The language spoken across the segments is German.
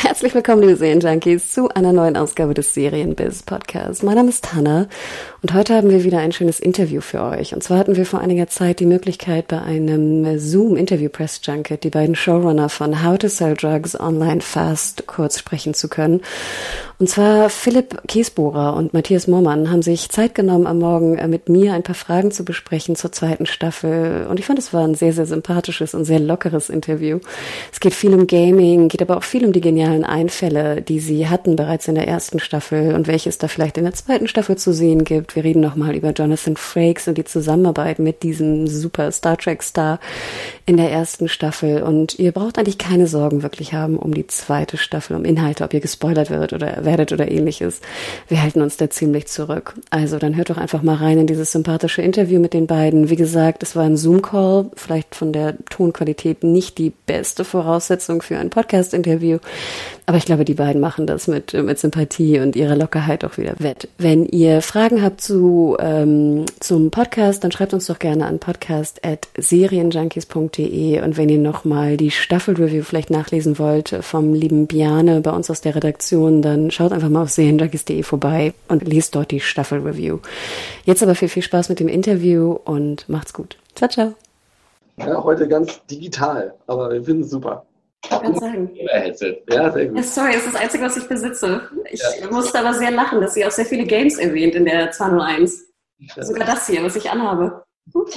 Herzlich willkommen, liebe Serienjunkies, zu einer neuen Ausgabe des Serienbiz Podcasts. Mein Name ist Tanne und heute haben wir wieder ein schönes Interview für euch. Und zwar hatten wir vor einiger Zeit die Möglichkeit, bei einem Zoom Interview Press Junket die beiden Showrunner von How to Sell Drugs Online Fast kurz sprechen zu können. Und zwar Philipp Kiesbohrer und Matthias Moormann haben sich Zeit genommen, am Morgen äh, mit mir ein paar Fragen zu besprechen zur zweiten Staffel. Und ich fand, es war ein sehr, sehr sympathisches und sehr lockeres Interview. Es geht viel um Gaming, geht aber auch viel um die genialen Einfälle, die sie hatten bereits in der ersten Staffel und welche es da vielleicht in der zweiten Staffel zu sehen gibt. Wir reden nochmal über Jonathan Frakes und die Zusammenarbeit mit diesem super Star Trek Star in der ersten Staffel. Und ihr braucht eigentlich keine Sorgen wirklich haben um die zweite Staffel, um Inhalte, ob ihr gespoilert wird oder werdet oder ähnliches. Wir halten uns da ziemlich zurück. Also dann hört doch einfach mal rein in dieses sympathische Interview mit den beiden. Wie gesagt, es war ein Zoom-Call, vielleicht von der Tonqualität nicht die beste Voraussetzung für ein Podcast-Interview. Aber ich glaube, die beiden machen das mit, mit Sympathie und ihrer Lockerheit auch wieder wett. Wenn ihr Fragen habt zu, ähm, zum Podcast, dann schreibt uns doch gerne an podcast.serienjunkies.de und wenn ihr nochmal die Staffelreview vielleicht nachlesen wollt vom lieben Biane bei uns aus der Redaktion, dann schaut einfach mal auf serienjunkies.de vorbei und lest dort die Staffelreview. Jetzt aber viel, viel Spaß mit dem Interview und macht's gut. Ciao, ciao. Ja, heute ganz digital, aber wir finden es super. Ich kann sagen. Ja, sehr gut. Sorry, es ist das Einzige, was ich besitze. Ich ja. musste aber sehr lachen, dass sie auch sehr viele Games erwähnt in der 201. Ja. Sogar das hier, was ich anhabe.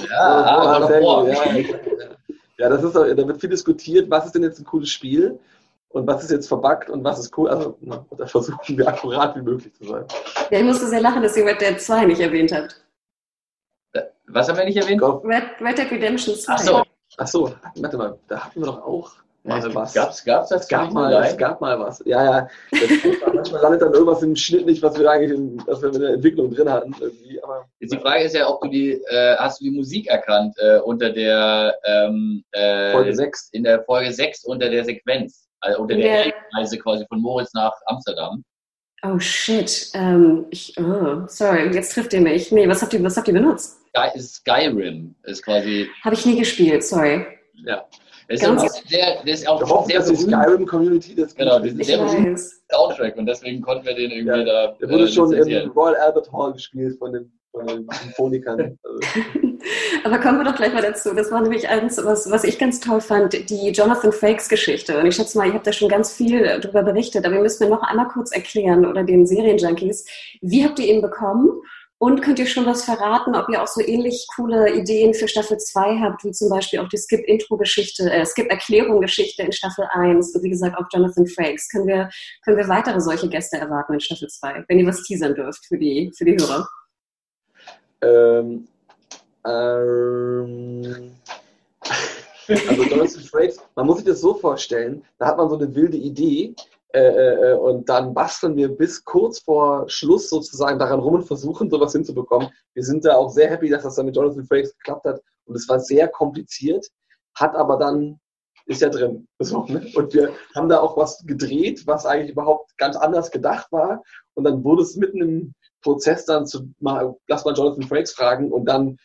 Ja, ah, sehr gut. Ja, ja, das ist, da wird viel diskutiert, was ist denn jetzt ein cooles Spiel und was ist jetzt verbuggt und was ist cool. Also, na, da versuchen wir akkurat wie möglich zu sein. Ja, ich musste sehr lachen, dass ihr Red Dead 2 nicht erwähnt habt. Was haben wir nicht erwähnt? Red, Red Dead Redemption 2. Ach so. Ach so, warte mal, da hatten wir doch auch mal was. Gab's, gab's das? Gab mal, es gab mal was. Ja, ja. manchmal landet dann irgendwas im Schnitt nicht, was wir eigentlich in, was wir in der Entwicklung drin hatten. Irgendwie. Aber, Jetzt die Frage ist ja, ob du die, äh, hast du die Musik erkannt äh, unter der ähm, äh, Folge 6. In der Folge 6 unter der Sequenz, also unter der ja. Reise quasi von Moritz nach Amsterdam. Oh shit. Ähm, ich, oh, sorry, jetzt trifft ihr mich. Nee, was habt ihr, was habt ihr benutzt? Skyrim ist quasi. Habe ich nie gespielt, sorry. Ja. Das ist, Ganz sehr, das ist auch ich hoffe, sehr dass die Skyrim-Community das Genau, das ist sehr berühmt Soundtrack und deswegen konnten wir den irgendwie ja, da. Der wurde äh, schon im Royal Albert Hall gespielt von den, von den Symphonikern. Aber kommen wir doch gleich mal dazu. Das war nämlich eins, was, was ich ganz toll fand, die Jonathan Frakes Geschichte. Und ich schätze mal, ihr habt da schon ganz viel darüber berichtet, aber ihr müsst mir noch einmal kurz erklären oder den Serienjunkies, wie habt ihr ihn bekommen? Und könnt ihr schon was verraten, ob ihr auch so ähnlich coole Ideen für Staffel 2 habt, wie zum Beispiel auch die Skip-Intro-Geschichte, äh, Skip-Erklärung-Geschichte in Staffel 1 und wie gesagt auch Jonathan Frakes. Können wir, können wir weitere solche Gäste erwarten in Staffel 2, wenn ihr was teasern dürft für die, für die Hörer? Ähm, ähm, also Jonathan Frakes, man muss sich das so vorstellen, da hat man so eine wilde Idee, äh, äh, und dann basteln wir bis kurz vor Schluss sozusagen daran rum und versuchen, sowas hinzubekommen. Wir sind da auch sehr happy, dass das dann mit Jonathan Frakes geklappt hat. Und es war sehr kompliziert, hat aber dann, ist ja drin. So, ne? Und wir haben da auch was gedreht, was eigentlich überhaupt ganz anders gedacht war. Und dann wurde es mitten im Prozess dann zu, mal, lass mal Jonathan Frakes fragen. Und dann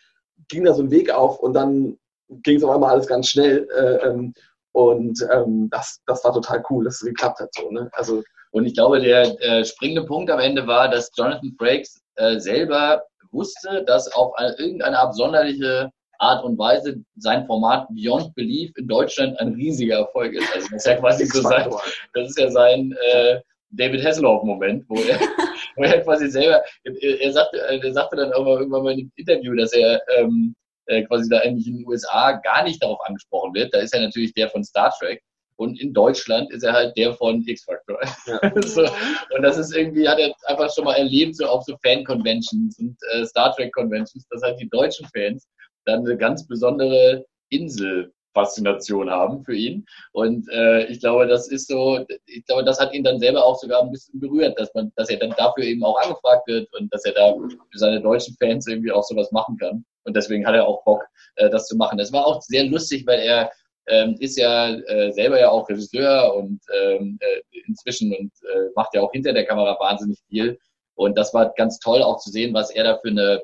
ging da so ein Weg auf und dann ging es auf einmal alles ganz schnell. Äh, ähm, und ähm, das, das war total cool, dass es geklappt hat. So, ne? also, und ich glaube, der äh, springende Punkt am Ende war, dass Jonathan Frakes äh, selber wusste, dass auf eine, irgendeine absonderliche Art und Weise sein Format Beyond Belief in Deutschland ein riesiger Erfolg ist. Also das ist ja quasi so sein, das ist ja sein äh, David Hasselhoff-Moment, wo er, wo er quasi selber, er, er, sagte, er sagte dann irgendwann mal in einem Interview, dass er ähm, äh, quasi da eigentlich in den USA gar nicht darauf angesprochen wird. Da ist ja natürlich der von Star Trek. Und in Deutschland ist er halt der von X-Factor. Ja. so, und das ist irgendwie, hat er einfach schon mal erlebt, so auf so Fan-Conventions und äh, Star Trek-Conventions, dass halt die deutschen Fans dann eine ganz besondere Insel Faszination haben für ihn. Und äh, ich glaube, das ist so, ich glaube, das hat ihn dann selber auch sogar ein bisschen berührt, dass man, dass er dann dafür eben auch angefragt wird und dass er da für seine deutschen Fans irgendwie auch sowas machen kann. Und deswegen hat er auch Bock, äh, das zu machen. Das war auch sehr lustig, weil er ähm, ist ja äh, selber ja auch Regisseur und ähm, äh, inzwischen und äh, macht ja auch hinter der Kamera wahnsinnig viel. Und das war ganz toll auch zu sehen, was er da für eine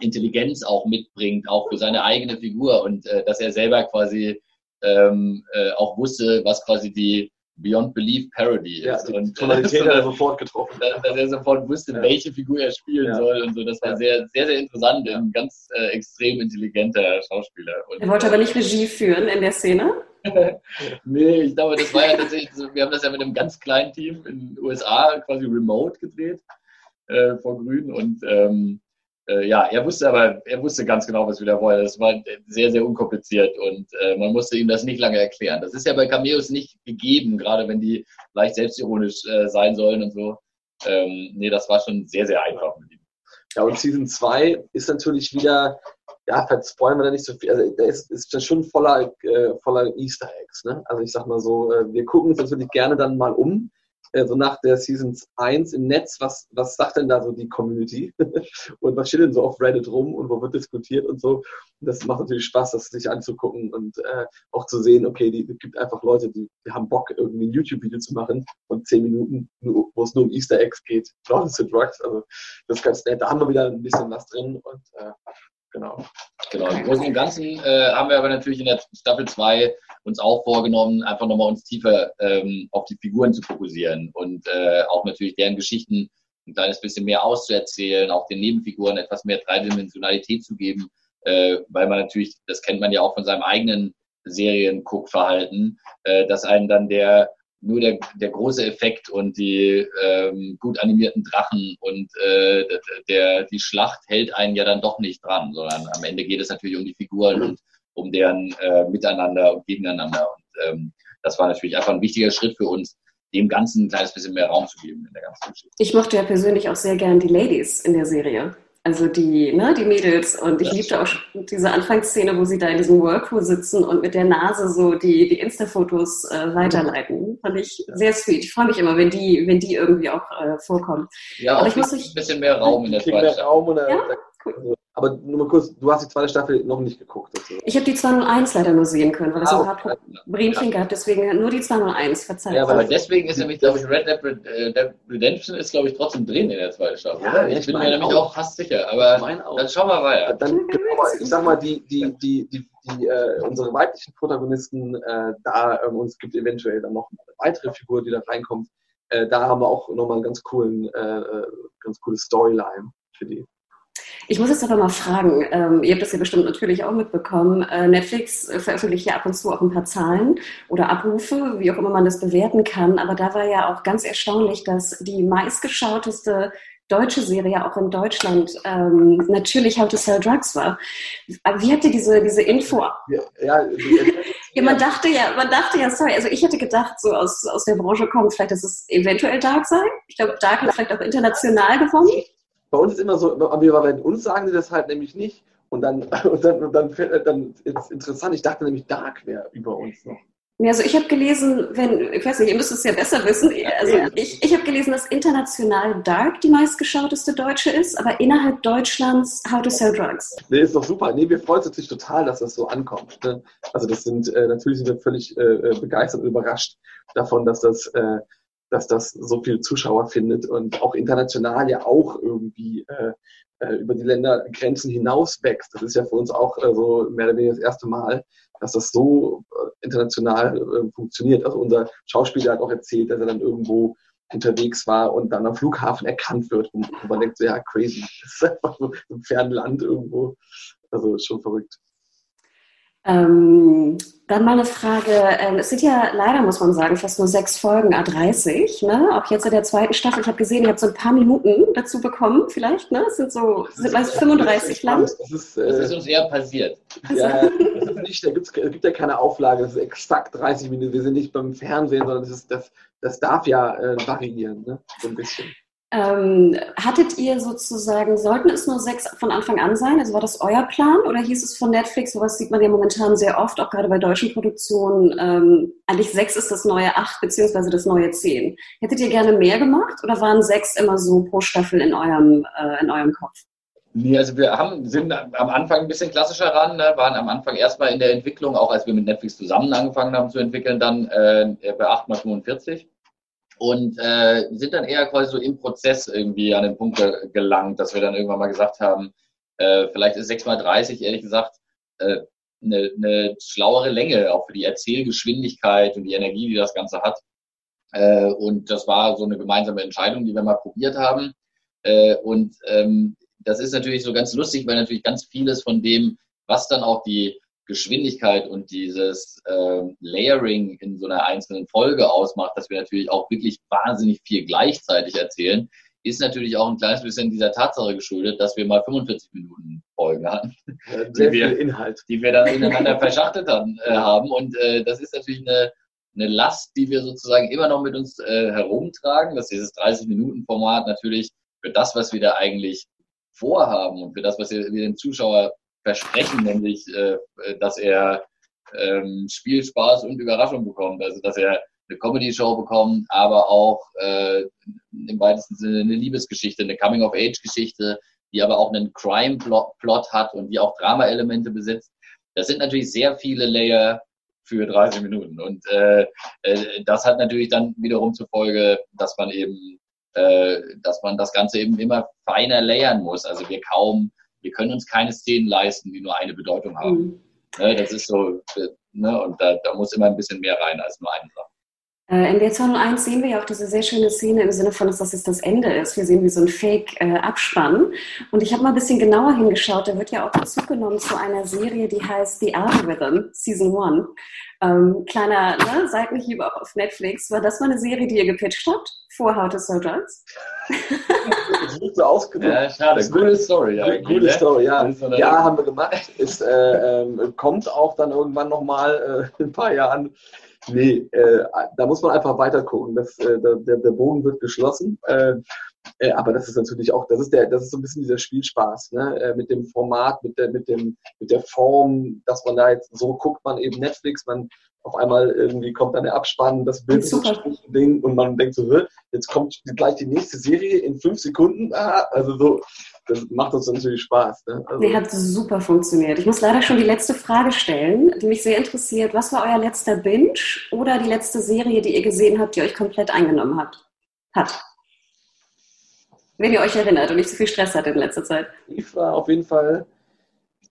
Intelligenz auch mitbringt, auch für seine eigene Figur und äh, dass er selber quasi ähm, äh, auch wusste, was quasi die Beyond Belief Parody ja, ist. Die und Tonalität hat er sofort getroffen. Dass, dass, er sofort wusste, ja. welche Figur er spielen ja. soll und so. Das war ja. sehr, sehr, sehr interessant. Ein ganz äh, extrem intelligenter Schauspieler. Und, er wollte aber nicht Regie führen in der Szene. nee, ich glaube, das war ja tatsächlich, so, wir haben das ja mit einem ganz kleinen Team in den USA quasi remote gedreht äh, vor Grün und ähm, äh, ja, er wusste aber, er wusste ganz genau, was wir da wollen. Das war sehr, sehr unkompliziert und äh, man musste ihm das nicht lange erklären. Das ist ja bei Cameos nicht gegeben, gerade wenn die leicht selbstironisch äh, sein sollen und so. Ähm, nee, das war schon sehr, sehr einfach mit ihm. Ja, und Season 2 ist natürlich wieder, ja, spoilern wir da nicht so viel. Also, der ist, ist schon voller, äh, voller Easter Eggs. Ne? Also, ich sag mal so, äh, wir gucken uns natürlich gerne dann mal um äh, so nach der Season 1 im Netz, was, was sagt denn da so die Community? und was steht denn so auf Reddit rum und wo wird diskutiert und so. Und das macht natürlich Spaß, das sich anzugucken und äh, auch zu sehen, okay, die, es gibt einfach Leute, die, die haben Bock, irgendwie ein YouTube-Video zu machen von 10 Minuten, wo es nur um Easter Eggs geht. Leute zu Drugs. Also das ist ganz nett. Da haben wir wieder ein bisschen was drin und äh, Genau. Genau. Im Großen und Ganzen äh, haben wir aber natürlich in der Staffel 2 uns auch vorgenommen, einfach nochmal uns tiefer ähm, auf die Figuren zu fokussieren und äh, auch natürlich deren Geschichten ein kleines bisschen mehr auszuerzählen, auch den Nebenfiguren etwas mehr Dreidimensionalität zu geben, äh, weil man natürlich, das kennt man ja auch von seinem eigenen Serienguckverhalten, äh, dass einen dann der nur der, der große Effekt und die ähm, gut animierten Drachen und äh, der, die Schlacht hält einen ja dann doch nicht dran, sondern am Ende geht es natürlich um die Figuren und um deren äh, Miteinander und Gegeneinander. Und ähm, das war natürlich einfach ein wichtiger Schritt für uns, dem Ganzen ein kleines bisschen mehr Raum zu geben in der ganzen Geschichte. Ich mochte ja persönlich auch sehr gern die Ladies in der Serie. Also die, ne, die Mädels. Und ich liebte auch diese Anfangsszene, wo sie da in diesem Whirlpool sitzen und mit der Nase so die, die Insta-Fotos äh, weiterleiten. Fand ich sehr sweet. Ich freue mich immer, wenn die, wenn die irgendwie auch äh, vorkommen. Ja, aber ich muss ein bisschen mehr Raum in der zweiten Staffel. Raum und, ja? Cool. Aber nur mal kurz, du hast die zweite Staffel noch nicht geguckt. Dazu. Ich habe die 201 leider nur sehen können, weil es ah, ein paar Problemchen ja. gab. Deswegen nur die 201, verzeiht. Ja, aber deswegen ist nämlich, glaube ich, Red Dead äh, Redemption ist, glaube ich, trotzdem drin in der zweiten Staffel. Ja, ich, ich bin mir nämlich auch. auch fast sicher. Aber dann schauen wir weiter. Dann, genau, ich sag mal, die, die, die, die, die äh, unsere weiblichen Protagonisten, äh, da ähm, uns gibt eventuell dann noch eine weitere Figur, die da reinkommt. Äh, da haben wir auch nochmal einen ganz coolen, äh, äh, ganz cooles Storyline für die. Ich muss jetzt aber mal fragen, ähm, ihr habt das ja bestimmt natürlich auch mitbekommen, äh, Netflix veröffentlicht ja ab und zu auch ein paar Zahlen oder Abrufe, wie auch immer man das bewerten kann, aber da war ja auch ganz erstaunlich, dass die meistgeschauteste deutsche Serie auch in Deutschland ähm, natürlich How to Sell Drugs war. Aber wie habt ihr diese, diese Info? Ja, ja, ja, man dachte ja, man dachte ja, sorry, also ich hätte gedacht, so aus, aus der Branche kommt, vielleicht, dass es eventuell Dark sein. Ich glaube, Dark hat vielleicht auch international gewonnen. Bei uns ist immer so, bei uns sagen sie das halt nämlich nicht. Und dann, und dann, und dann, dann ist interessant, ich dachte nämlich, Dark wäre über uns noch. Ja, also ich habe gelesen, wenn, ich weiß nicht, ihr müsst es ja besser wissen, also ich, ich habe gelesen, dass international Dark die meistgeschauteste Deutsche ist, aber innerhalb Deutschlands How to Sell Drugs. Nee, ist doch super. Nee, wir freuen uns natürlich total, dass das so ankommt. Ne? Also das sind, äh, natürlich sind wir völlig äh, äh begeistert und überrascht davon, dass das äh, dass das so viele Zuschauer findet und auch international ja auch irgendwie äh, äh, über die Ländergrenzen hinaus wächst. Das ist ja für uns auch äh, so mehr oder weniger das erste Mal, dass das so äh, international äh, funktioniert. Also unser Schauspieler hat auch erzählt, dass er dann irgendwo unterwegs war und dann am Flughafen erkannt wird und man denkt so, ja, crazy. Das ist einfach so ein fernes Land irgendwo. Also schon verrückt. Ähm, dann mal eine Frage. Ähm, es sind ja leider, muss man sagen, fast nur sechs Folgen A30. Ne? Auch jetzt in der zweiten Staffel. Ich habe gesehen, ihr habt so ein paar Minuten dazu bekommen, vielleicht. Ne? Es sind so sind meist 35 lang. Das ist, äh, das ist, uns eher passiert. Ja, das ist nicht, da gibt's, gibt ja keine Auflage. Das ist exakt 30 Minuten. Wir sind nicht beim Fernsehen, sondern das, ist, das, das darf ja äh, variieren. Ne? So ein bisschen. Ähm, hattet ihr sozusagen, sollten es nur sechs von Anfang an sein? Also war das euer Plan oder hieß es von Netflix, sowas sieht man ja momentan sehr oft, auch gerade bei deutschen Produktionen, ähm, eigentlich sechs ist das neue acht beziehungsweise das neue zehn. Hättet ihr gerne mehr gemacht oder waren sechs immer so pro Staffel in eurem, äh, in eurem Kopf? Nee, also wir haben, sind am Anfang ein bisschen klassischer ran, ne? waren am Anfang erstmal in der Entwicklung, auch als wir mit Netflix zusammen angefangen haben zu entwickeln, dann äh, bei 8x45 und äh, sind dann eher quasi so im Prozess irgendwie an den Punkt gelangt, dass wir dann irgendwann mal gesagt haben, äh, vielleicht ist 6x30 ehrlich gesagt äh, eine, eine schlauere Länge, auch für die Erzählgeschwindigkeit und die Energie, die das Ganze hat. Äh, und das war so eine gemeinsame Entscheidung, die wir mal probiert haben. Äh, und ähm, das ist natürlich so ganz lustig, weil natürlich ganz vieles von dem, was dann auch die Geschwindigkeit und dieses äh, Layering in so einer einzelnen Folge ausmacht, dass wir natürlich auch wirklich wahnsinnig viel gleichzeitig erzählen, ist natürlich auch ein kleines bisschen dieser Tatsache geschuldet, dass wir mal 45 Minuten Folgen hatten, ja, die, wir, Inhalt. die wir dann ineinander verschachtet haben, äh, haben. Und äh, das ist natürlich eine, eine Last, die wir sozusagen immer noch mit uns äh, herumtragen, dass dieses 30-Minuten-Format natürlich für das, was wir da eigentlich vorhaben und für das, was wir, wir den Zuschauer versprechen, nämlich, äh, dass er ähm, Spielspaß und Überraschung bekommt. Also, dass er eine Comedy-Show bekommt, aber auch äh, im weitesten Sinne eine Liebesgeschichte, eine Coming-of-Age-Geschichte, die aber auch einen Crime-Plot hat und die auch Drama-Elemente besitzt. Das sind natürlich sehr viele Layer für 30 Minuten. Und äh, äh, das hat natürlich dann wiederum zur Folge, dass man eben, äh, dass man das Ganze eben immer feiner layern muss. Also wir kaum wir können uns keine Szenen leisten, die nur eine Bedeutung haben. Mhm. Ne, das ist so, ne, und da, da muss immer ein bisschen mehr rein als nur eine Sache. Äh, in w 201 sehen wir ja auch diese sehr schöne Szene im Sinne von, dass das jetzt das Ende ist. Wir sehen wie so ein Fake-Abspann. Äh, und ich habe mal ein bisschen genauer hingeschaut. Da wird ja auch Bezug genommen zu einer Serie, die heißt The Algorithm, Season 1. Ähm, kleiner ne, Seitenhieb auch auf Netflix. War das mal eine Serie, die ihr gepitcht habt? Vor How to Sell Drugs? das wird so ausgedrückt. Ja, schade. Gute Story. Ja, gute? Story, ja. Ja, haben wir gemacht. Ist, äh, äh, kommt auch dann irgendwann nochmal äh, in ein paar Jahren Nee, äh, da muss man einfach weiter gucken. Das, äh, der, der Bogen wird geschlossen. Äh, äh, aber das ist natürlich auch, das ist der, das ist so ein bisschen dieser Spielspaß, ne? Äh, mit dem Format, mit der, mit dem, mit der Form, dass man da jetzt so guckt man eben Netflix, man auf einmal irgendwie kommt dann der Abspann, das Bild ist ein Ding und man denkt so, jetzt kommt gleich die nächste Serie in fünf Sekunden. Ah, also so, das macht uns natürlich Spaß. Ne? Also, der hat super funktioniert. Ich muss leider schon die letzte Frage stellen, die mich sehr interessiert. Was war euer letzter Binge oder die letzte Serie, die ihr gesehen habt, die euch komplett eingenommen hat? Hat. Wenn ihr euch erinnert und nicht so viel Stress hattet in letzter Zeit. Ich war auf jeden Fall,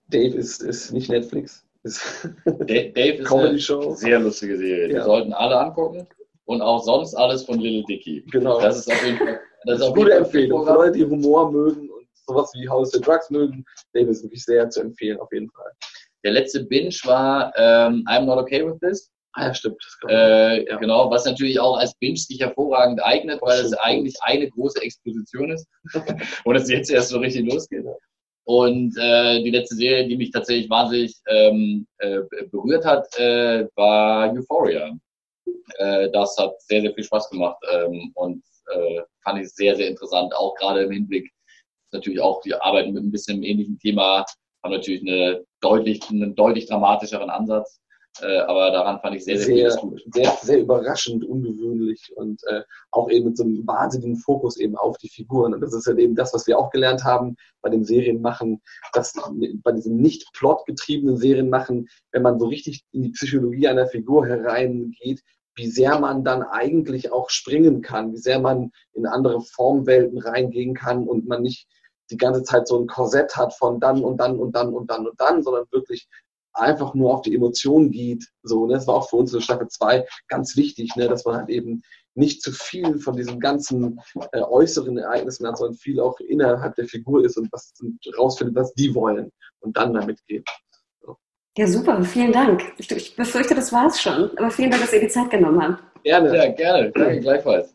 Dave ist, ist nicht Netflix. Ist Dave ist Comedy -Show. eine sehr lustige Serie. Die ja. sollten alle angucken. Und auch sonst alles von Little Dicky. Genau. Das ist auf jeden Fall das ist eine gute Empfehlung. Für Leute, die Humor mögen und sowas wie House of Drugs mögen, Dave ist wirklich sehr zu empfehlen, auf jeden Fall. Der letzte Binge war ähm, I'm Not Okay With This. Ah ja, stimmt. Äh, ja. Genau, was natürlich auch als Binge sich hervorragend eignet, weil es eigentlich eine große Exposition ist und es jetzt erst so richtig losgeht. Und äh, die letzte Serie, die mich tatsächlich wahnsinnig ähm, äh, berührt hat, äh, war Euphoria. Äh, das hat sehr, sehr viel Spaß gemacht ähm, und äh, fand ich sehr, sehr interessant, auch gerade im Hinblick natürlich auch, die arbeiten mit ein bisschen ähnlichen Thema, haben natürlich eine deutlich, einen deutlich dramatischeren Ansatz. Äh, aber daran fand ich sehr, sehr, sehr gut. Sehr, sehr überraschend, ungewöhnlich und äh, auch eben mit so einem wahnsinnigen Fokus eben auf die Figuren. Und das ist ja eben das, was wir auch gelernt haben bei dem Serienmachen, dass bei diesem nicht plotgetriebenen Serienmachen, wenn man so richtig in die Psychologie einer Figur hereingeht, wie sehr man dann eigentlich auch springen kann, wie sehr man in andere Formwelten reingehen kann und man nicht die ganze Zeit so ein Korsett hat von dann und dann und dann und dann und dann, sondern wirklich einfach nur auf die Emotionen geht. So, ne? Das war auch für uns in Staffel 2 ganz wichtig, ne? dass man halt eben nicht zu viel von diesen ganzen äh, äußeren Ereignissen hat, sondern viel auch innerhalb der Figur ist und was und rausfindet, was die wollen und dann damit geht. So. Ja, super, vielen Dank. Ich, ich befürchte, das war's schon. Aber vielen Dank, dass ihr die Zeit genommen habt. Gerne. Ja, gerne. Danke, gleichfalls.